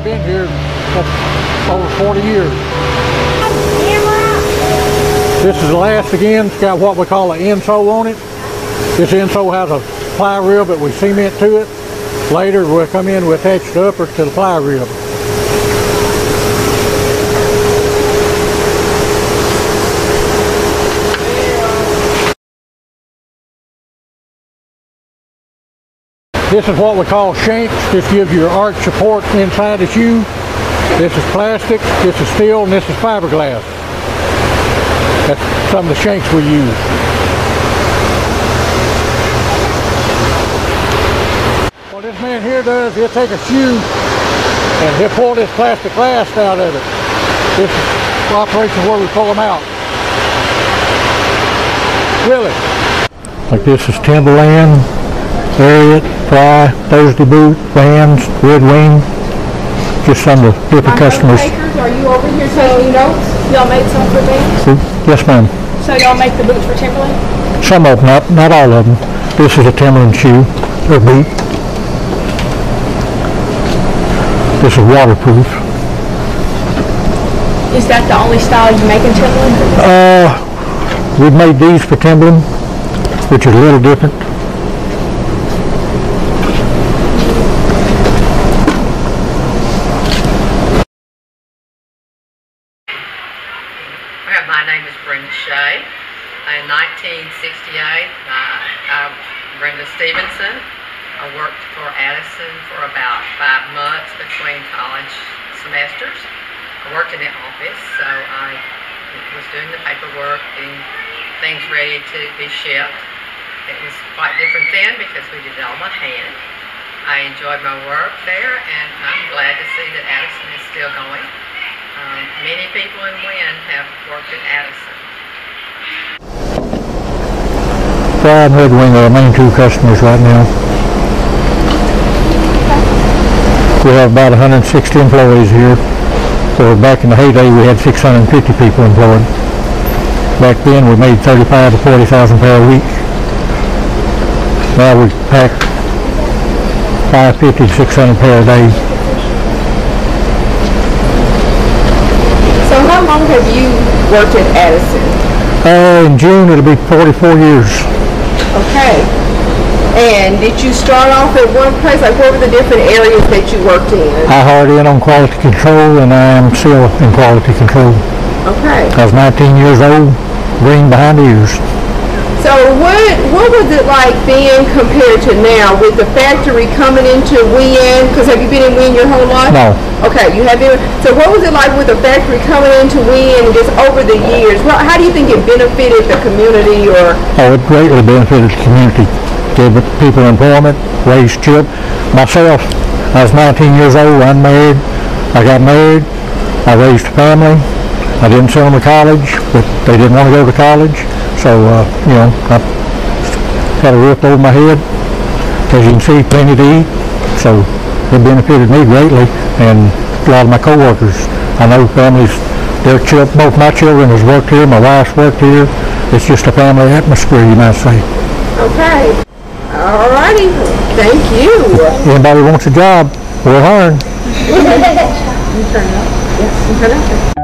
I've been here over 40 years. This is the last again. It's got what we call an insole on it. This insole has a ply rib that we cement to it. Later we'll come in, attach the upper to the ply rib. This is what we call shanks. This gives your arch support inside the shoe. This is plastic, this is steel, and this is fiberglass. That's some of the shanks we use. What this man here does, he'll take a shoe and he'll pull this plastic glass out of it. This is the operation where we pull them out. Really. Like this is Timberland, Harriet, Frye, Thursday Boot, Vans, Red Wing, just some of the different customers. Makers, are you over here taking notes? Y'all made some for me? Yes, ma'am. So y'all make the boots for Timberland? Some of them, not, not all of them. This is a Timberland shoe, or boot. This is waterproof. Is that the only style you make in Timberland? Uh, we've made these for Timberland, which is a little different. Well, my name is Brenda Shea. In 1968, I, I'm Brenda Stevenson. I worked for Addison for about five months between college semesters. I worked in the office, so I was doing the paperwork, getting things ready to be shipped. It was quite different then because we did it all by hand. I enjoyed my work there, and I'm glad to see that Addison is still going. Um, many people in Wynne have worked at Addison. Fly and are our main two customers right now. We have about 160 employees here. So back in the heyday, we had 650 people employed. Back then, we made 35 to 40,000 pair a week. Now we pack 550 to 600 pair a day. So how long have you worked at Addison? Uh, in June, it'll be 44 years. Okay. And did you start off at one place? Like what were the different areas that you worked in? I hired in on quality control, and I am still in quality control. Okay. I was 19 years old, green behind the ears. So what what was it like then compared to now with the factory coming into Wynne? Because have you been in Wynne your whole life? No. Okay, you have been. So what was it like with the factory coming into Wynne just over the years? Well, how do you think it benefited the community or Oh, it greatly benefited the community. Gave people employment, raised children. Myself, I was 19 years old, unmarried. I got married. I raised a family. I didn't send them to college, but they didn't want to go to college. So, uh, you know, I've had a roof over my head. As you can see, plenty to eat. So it benefited me greatly and a lot of my coworkers. I know families, their children, both my children has worked here, my wife's worked here. It's just a family atmosphere, you might say. okay? Alrighty, thank you. Anybody wants a job, we're hiring.